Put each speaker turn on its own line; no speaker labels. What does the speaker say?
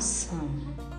ação.